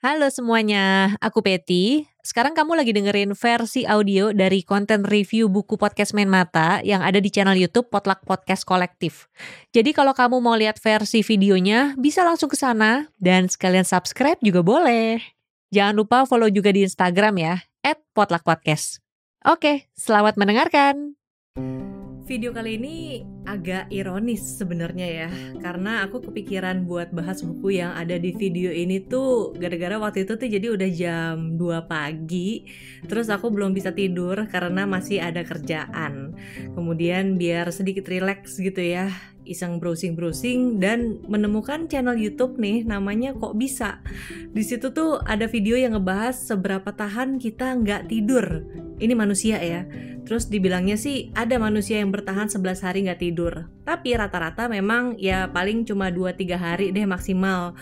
Halo semuanya, aku Peti. Sekarang kamu lagi dengerin versi audio dari konten review buku podcast Main Mata yang ada di channel YouTube Potluck Podcast Kolektif. Jadi kalau kamu mau lihat versi videonya, bisa langsung ke sana dan sekalian subscribe juga boleh. Jangan lupa follow juga di Instagram ya, @potluckpodcast. Oke, selamat mendengarkan. Video kali ini agak ironis sebenarnya ya karena aku kepikiran buat bahas buku yang ada di video ini tuh gara-gara waktu itu tuh jadi udah jam 2 pagi terus aku belum bisa tidur karena masih ada kerjaan kemudian biar sedikit rileks gitu ya iseng browsing-browsing dan menemukan channel YouTube nih namanya kok bisa. Di situ tuh ada video yang ngebahas seberapa tahan kita nggak tidur. Ini manusia ya. Terus dibilangnya sih ada manusia yang bertahan 11 hari nggak tidur. Tapi rata-rata memang ya paling cuma 2-3 hari deh maksimal.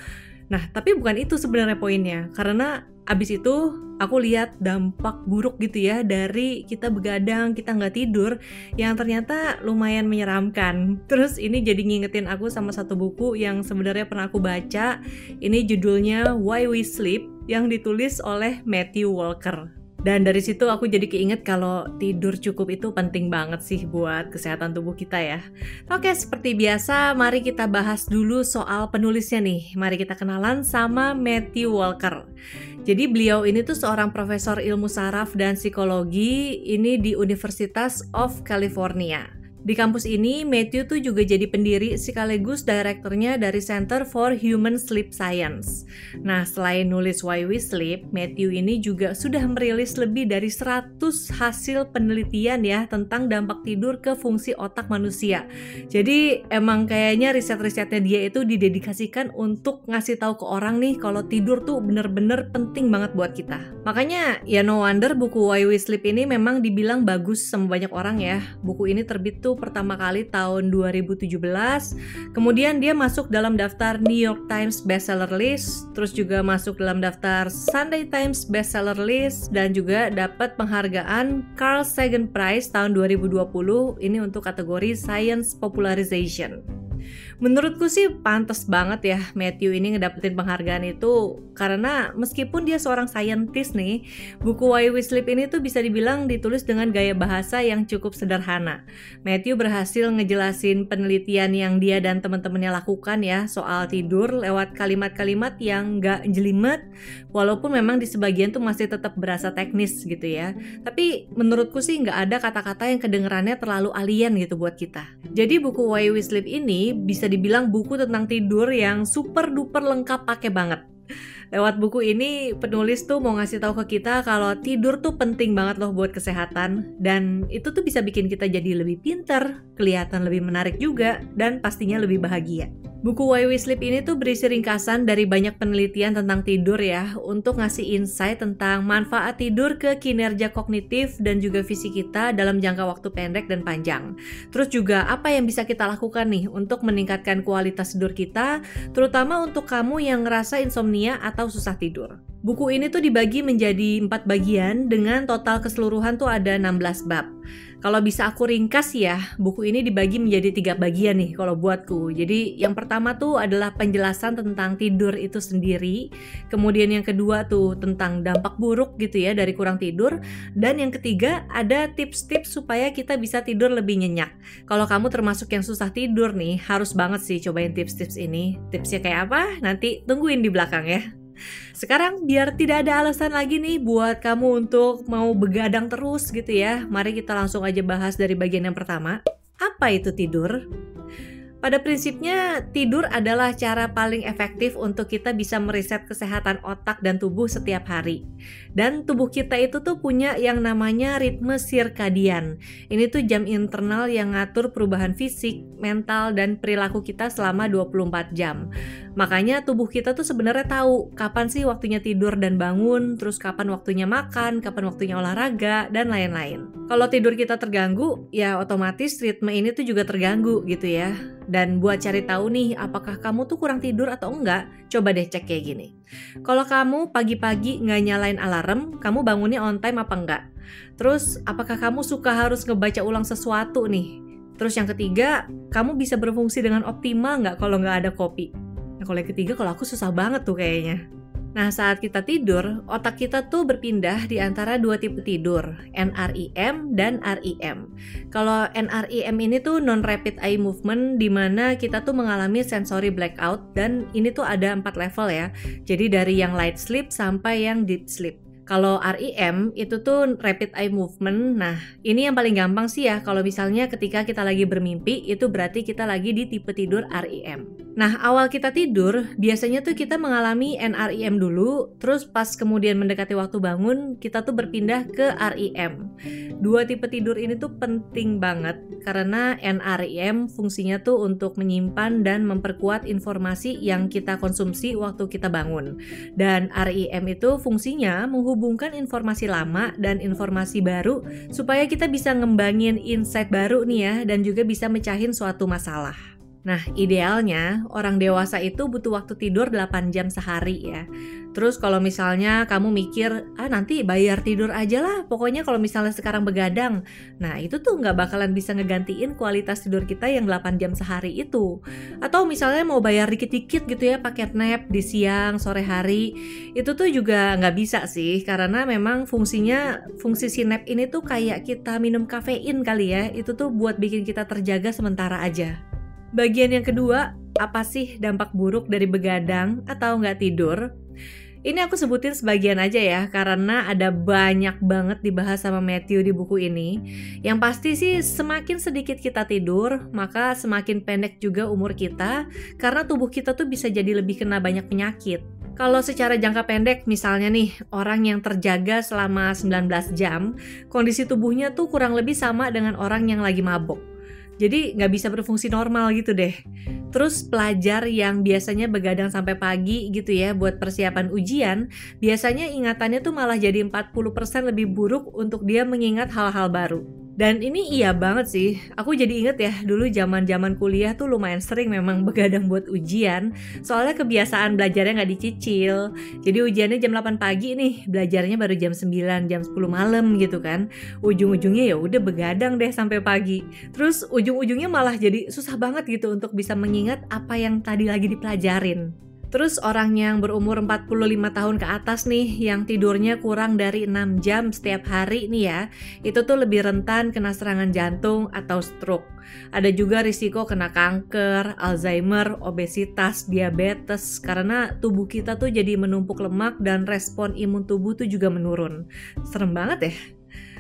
Nah, tapi bukan itu sebenarnya poinnya. Karena abis itu aku lihat dampak buruk gitu ya dari kita begadang, kita nggak tidur yang ternyata lumayan menyeramkan. Terus ini jadi ngingetin aku sama satu buku yang sebenarnya pernah aku baca. Ini judulnya Why We Sleep yang ditulis oleh Matthew Walker. Dan dari situ aku jadi keinget kalau tidur cukup itu penting banget sih buat kesehatan tubuh kita ya. Oke, seperti biasa mari kita bahas dulu soal penulisnya nih. Mari kita kenalan sama Matthew Walker. Jadi beliau ini tuh seorang profesor ilmu saraf dan psikologi ini di Universitas of California. Di kampus ini, Matthew tuh juga jadi pendiri sekaligus direkturnya dari Center for Human Sleep Science. Nah, selain nulis Why We Sleep, Matthew ini juga sudah merilis lebih dari 100 hasil penelitian ya tentang dampak tidur ke fungsi otak manusia. Jadi emang kayaknya riset-risetnya dia itu didedikasikan untuk ngasih tahu ke orang nih kalau tidur tuh bener-bener penting banget buat kita. Makanya ya no wonder buku Why We Sleep ini memang dibilang bagus sama banyak orang ya. Buku ini terbit tuh pertama kali tahun 2017. Kemudian dia masuk dalam daftar New York Times bestseller list, terus juga masuk dalam daftar Sunday Times bestseller list dan juga dapat penghargaan Carl Sagan Prize tahun 2020 ini untuk kategori Science Popularization. Menurutku sih pantas banget ya Matthew ini ngedapetin penghargaan itu karena meskipun dia seorang scientist nih, buku Why We Sleep ini tuh bisa dibilang ditulis dengan gaya bahasa yang cukup sederhana. Matthew berhasil ngejelasin penelitian yang dia dan teman-temannya lakukan ya soal tidur lewat kalimat-kalimat yang gak jelimet walaupun memang di sebagian tuh masih tetap berasa teknis gitu ya. Tapi menurutku sih nggak ada kata-kata yang kedengerannya terlalu alien gitu buat kita. Jadi buku Why We Sleep ini bisa dibilang buku tentang tidur yang super duper lengkap pakai banget. Lewat buku ini penulis tuh mau ngasih tahu ke kita kalau tidur tuh penting banget loh buat kesehatan dan itu tuh bisa bikin kita jadi lebih pinter, kelihatan lebih menarik juga dan pastinya lebih bahagia. Buku Why We Sleep ini tuh berisi ringkasan dari banyak penelitian tentang tidur ya untuk ngasih insight tentang manfaat tidur ke kinerja kognitif dan juga visi kita dalam jangka waktu pendek dan panjang. Terus juga apa yang bisa kita lakukan nih untuk meningkatkan kualitas tidur kita, terutama untuk kamu yang ngerasa insomnia atau susah tidur. Buku ini tuh dibagi menjadi empat bagian dengan total keseluruhan tuh ada 16 bab. Kalau bisa aku ringkas ya, buku ini dibagi menjadi tiga bagian nih kalau buatku. Jadi yang pertama tuh adalah penjelasan tentang tidur itu sendiri. Kemudian yang kedua tuh tentang dampak buruk gitu ya dari kurang tidur. Dan yang ketiga ada tips-tips supaya kita bisa tidur lebih nyenyak. Kalau kamu termasuk yang susah tidur nih, harus banget sih cobain tips-tips ini. Tipsnya kayak apa? Nanti tungguin di belakang ya. Sekarang biar tidak ada alasan lagi nih buat kamu untuk mau begadang terus gitu ya. Mari kita langsung aja bahas dari bagian yang pertama. Apa itu tidur? Pada prinsipnya, tidur adalah cara paling efektif untuk kita bisa meriset kesehatan otak dan tubuh setiap hari. Dan tubuh kita itu tuh punya yang namanya ritme sirkadian. Ini tuh jam internal yang ngatur perubahan fisik, mental, dan perilaku kita selama 24 jam. Makanya tubuh kita tuh sebenarnya tahu kapan sih waktunya tidur dan bangun, terus kapan waktunya makan, kapan waktunya olahraga, dan lain-lain. Kalau tidur kita terganggu, ya otomatis ritme ini tuh juga terganggu gitu ya. Dan buat cari tahu nih, apakah kamu tuh kurang tidur atau enggak, coba deh cek kayak gini. Kalau kamu pagi-pagi nggak nyalain alarm, kamu bangunnya on time apa enggak? Terus, apakah kamu suka harus ngebaca ulang sesuatu nih? Terus yang ketiga, kamu bisa berfungsi dengan optimal nggak kalau nggak ada kopi? Nah kalau yang ketiga, kalau aku susah banget tuh kayaknya. Nah, saat kita tidur, otak kita tuh berpindah di antara dua tipe tidur, NREM dan REM. Kalau NREM ini tuh non-rapid eye movement, di mana kita tuh mengalami sensory blackout, dan ini tuh ada empat level ya. Jadi dari yang light sleep sampai yang deep sleep. Kalau REM itu tuh rapid eye movement. Nah, ini yang paling gampang sih ya kalau misalnya ketika kita lagi bermimpi itu berarti kita lagi di tipe tidur REM. Nah, awal kita tidur biasanya tuh kita mengalami NREM dulu, terus pas kemudian mendekati waktu bangun kita tuh berpindah ke REM. Dua tipe tidur ini tuh penting banget karena NREM fungsinya tuh untuk menyimpan dan memperkuat informasi yang kita konsumsi waktu kita bangun. Dan REM itu fungsinya menghubungkan menghubungkan informasi lama dan informasi baru supaya kita bisa ngembangin insight baru nih ya dan juga bisa mecahin suatu masalah. Nah, idealnya orang dewasa itu butuh waktu tidur 8 jam sehari ya. Terus kalau misalnya kamu mikir, ah nanti bayar tidur aja lah, pokoknya kalau misalnya sekarang begadang. Nah, itu tuh nggak bakalan bisa ngegantiin kualitas tidur kita yang 8 jam sehari itu. Atau misalnya mau bayar dikit-dikit gitu ya, paket nap di siang, sore hari, itu tuh juga nggak bisa sih, karena memang fungsinya, fungsi si nap ini tuh kayak kita minum kafein kali ya, itu tuh buat bikin kita terjaga sementara aja. Bagian yang kedua, apa sih dampak buruk dari begadang atau nggak tidur? Ini aku sebutin sebagian aja ya, karena ada banyak banget dibahas sama Matthew di buku ini. Yang pasti sih semakin sedikit kita tidur, maka semakin pendek juga umur kita, karena tubuh kita tuh bisa jadi lebih kena banyak penyakit. Kalau secara jangka pendek, misalnya nih, orang yang terjaga selama 19 jam, kondisi tubuhnya tuh kurang lebih sama dengan orang yang lagi mabok. Jadi nggak bisa berfungsi normal gitu deh. Terus pelajar yang biasanya begadang sampai pagi gitu ya buat persiapan ujian, biasanya ingatannya tuh malah jadi 40% lebih buruk untuk dia mengingat hal-hal baru. Dan ini iya banget sih. Aku jadi inget ya, dulu zaman-zaman kuliah tuh lumayan sering memang begadang buat ujian. Soalnya kebiasaan belajarnya nggak dicicil. Jadi ujiannya jam 8 pagi nih, belajarnya baru jam 9, jam 10 malam gitu kan. Ujung-ujungnya ya udah begadang deh sampai pagi. Terus ujung-ujungnya malah jadi susah banget gitu untuk bisa mengingat apa yang tadi lagi dipelajarin. Terus orang yang berumur 45 tahun ke atas nih yang tidurnya kurang dari 6 jam setiap hari nih ya, itu tuh lebih rentan kena serangan jantung atau stroke. Ada juga risiko kena kanker, Alzheimer, obesitas, diabetes karena tubuh kita tuh jadi menumpuk lemak dan respon imun tubuh tuh juga menurun. Serem banget ya.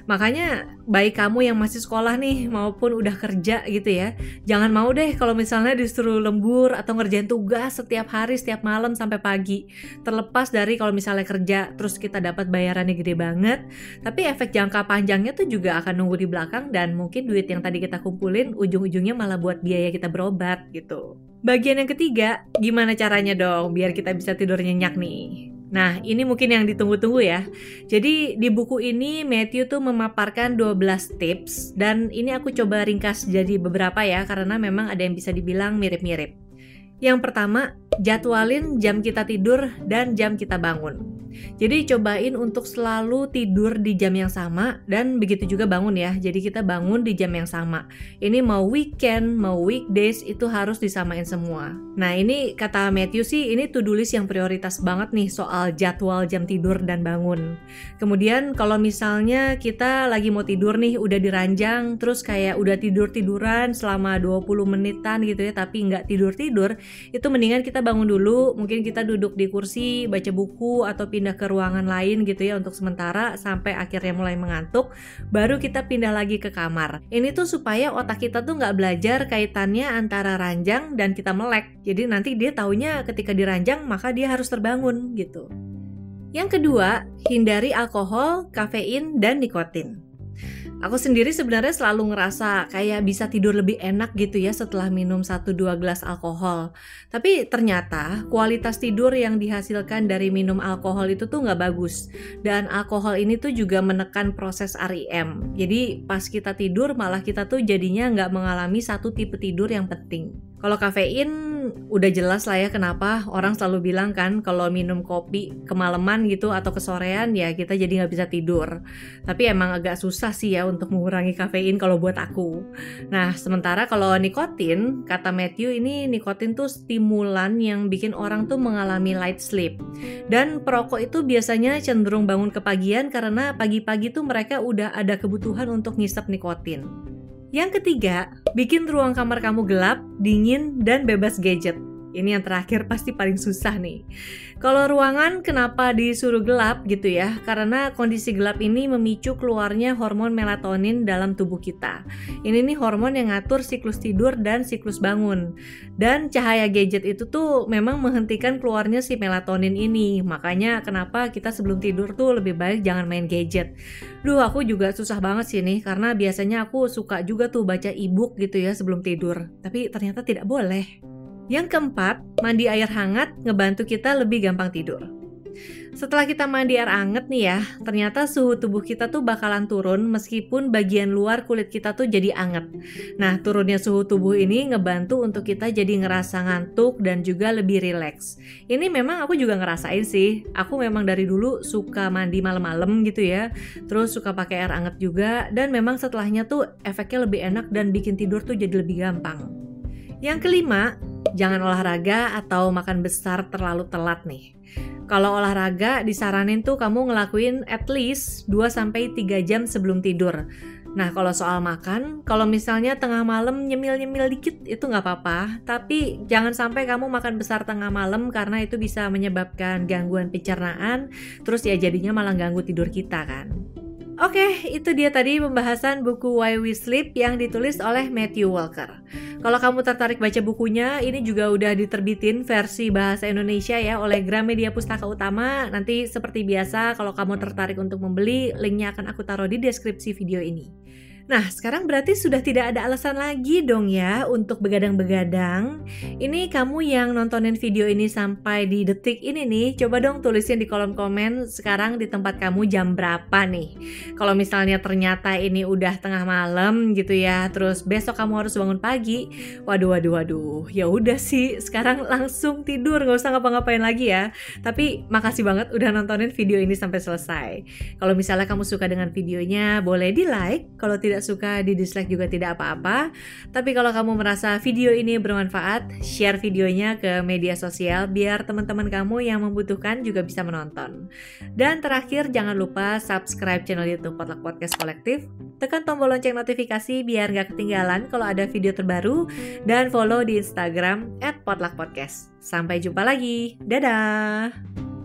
Makanya baik kamu yang masih sekolah nih maupun udah kerja gitu ya, jangan mau deh kalau misalnya disuruh lembur atau ngerjain tugas setiap hari, setiap malam sampai pagi. Terlepas dari kalau misalnya kerja terus kita dapat bayarannya gede banget, tapi efek jangka panjangnya tuh juga akan nunggu di belakang dan mungkin duit yang tadi kita kumpulin ujung-ujungnya malah buat biaya kita berobat gitu. Bagian yang ketiga, gimana caranya dong biar kita bisa tidur nyenyak nih? Nah, ini mungkin yang ditunggu-tunggu ya. Jadi di buku ini Matthew tuh memaparkan 12 tips dan ini aku coba ringkas jadi beberapa ya karena memang ada yang bisa dibilang mirip-mirip. Yang pertama, jadwalin jam kita tidur dan jam kita bangun. Jadi cobain untuk selalu tidur di jam yang sama dan begitu juga bangun ya. Jadi kita bangun di jam yang sama. Ini mau weekend, mau weekdays itu harus disamain semua. Nah ini kata Matthew sih ini to-do list yang prioritas banget nih soal jadwal jam tidur dan bangun. Kemudian kalau misalnya kita lagi mau tidur nih udah diranjang terus kayak udah tidur-tiduran selama 20 menitan gitu ya tapi nggak tidur-tidur itu mendingan kita bangun dulu mungkin kita duduk di kursi baca buku atau pindah ke ruangan lain gitu ya untuk sementara sampai akhirnya mulai mengantuk baru kita pindah lagi ke kamar. Ini tuh supaya otak kita tuh nggak belajar kaitannya antara ranjang dan kita melek. Jadi nanti dia taunya ketika diranjang maka dia harus terbangun gitu. Yang kedua, hindari alkohol, kafein, dan nikotin. Aku sendiri sebenarnya selalu ngerasa kayak bisa tidur lebih enak gitu ya setelah minum 1-2 gelas alkohol. Tapi ternyata kualitas tidur yang dihasilkan dari minum alkohol itu tuh nggak bagus. Dan alkohol ini tuh juga menekan proses REM. Jadi pas kita tidur malah kita tuh jadinya nggak mengalami satu tipe tidur yang penting. Kalau kafein udah jelas lah ya kenapa orang selalu bilang kan kalau minum kopi kemalaman gitu atau kesorean ya kita jadi nggak bisa tidur. Tapi emang agak susah sih ya untuk mengurangi kafein kalau buat aku. Nah sementara kalau nikotin, kata Matthew ini nikotin tuh stimulan yang bikin orang tuh mengalami light sleep. Dan perokok itu biasanya cenderung bangun kepagian karena pagi-pagi tuh mereka udah ada kebutuhan untuk ngisap nikotin. Yang ketiga, bikin ruang kamar kamu gelap, dingin, dan bebas gadget. Ini yang terakhir pasti paling susah nih. Kalau ruangan kenapa disuruh gelap gitu ya? Karena kondisi gelap ini memicu keluarnya hormon melatonin dalam tubuh kita. Ini nih hormon yang ngatur siklus tidur dan siklus bangun. Dan cahaya gadget itu tuh memang menghentikan keluarnya si melatonin ini. Makanya kenapa kita sebelum tidur tuh lebih baik jangan main gadget. Duh, aku juga susah banget sih nih karena biasanya aku suka juga tuh baca e-book gitu ya sebelum tidur. Tapi ternyata tidak boleh. Yang keempat, mandi air hangat ngebantu kita lebih gampang tidur. Setelah kita mandi air anget nih ya, ternyata suhu tubuh kita tuh bakalan turun meskipun bagian luar kulit kita tuh jadi anget. Nah, turunnya suhu tubuh ini ngebantu untuk kita jadi ngerasa ngantuk dan juga lebih rileks. Ini memang aku juga ngerasain sih. Aku memang dari dulu suka mandi malam-malam gitu ya. Terus suka pakai air anget juga dan memang setelahnya tuh efeknya lebih enak dan bikin tidur tuh jadi lebih gampang. Yang kelima, jangan olahraga atau makan besar terlalu telat nih. Kalau olahraga disaranin tuh kamu ngelakuin at least 2-3 jam sebelum tidur. Nah kalau soal makan, kalau misalnya tengah malam nyemil-nyemil dikit itu nggak apa-apa. Tapi jangan sampai kamu makan besar tengah malam karena itu bisa menyebabkan gangguan pencernaan. Terus ya jadinya malah ganggu tidur kita kan. Oke, itu dia tadi pembahasan buku Why We Sleep yang ditulis oleh Matthew Walker. Kalau kamu tertarik baca bukunya, ini juga udah diterbitin versi bahasa Indonesia ya oleh Gramedia Pustaka Utama. Nanti seperti biasa, kalau kamu tertarik untuk membeli, linknya akan aku taruh di deskripsi video ini. Nah, sekarang berarti sudah tidak ada alasan lagi dong ya untuk begadang-begadang. Ini kamu yang nontonin video ini sampai di detik ini nih, coba dong tulisin di kolom komen sekarang di tempat kamu jam berapa nih. Kalau misalnya ternyata ini udah tengah malam gitu ya, terus besok kamu harus bangun pagi. Waduh, waduh, waduh. Ya udah sih, sekarang langsung tidur, nggak usah ngapa-ngapain lagi ya. Tapi makasih banget udah nontonin video ini sampai selesai. Kalau misalnya kamu suka dengan videonya, boleh di like. Kalau tidak tidak suka di dislike juga tidak apa-apa. Tapi kalau kamu merasa video ini bermanfaat, share videonya ke media sosial biar teman-teman kamu yang membutuhkan juga bisa menonton. Dan terakhir jangan lupa subscribe channel YouTube Potluck Podcast Kolektif. Tekan tombol lonceng notifikasi biar gak ketinggalan kalau ada video terbaru dan follow di Instagram @potluckpodcast. Sampai jumpa lagi. Dadah.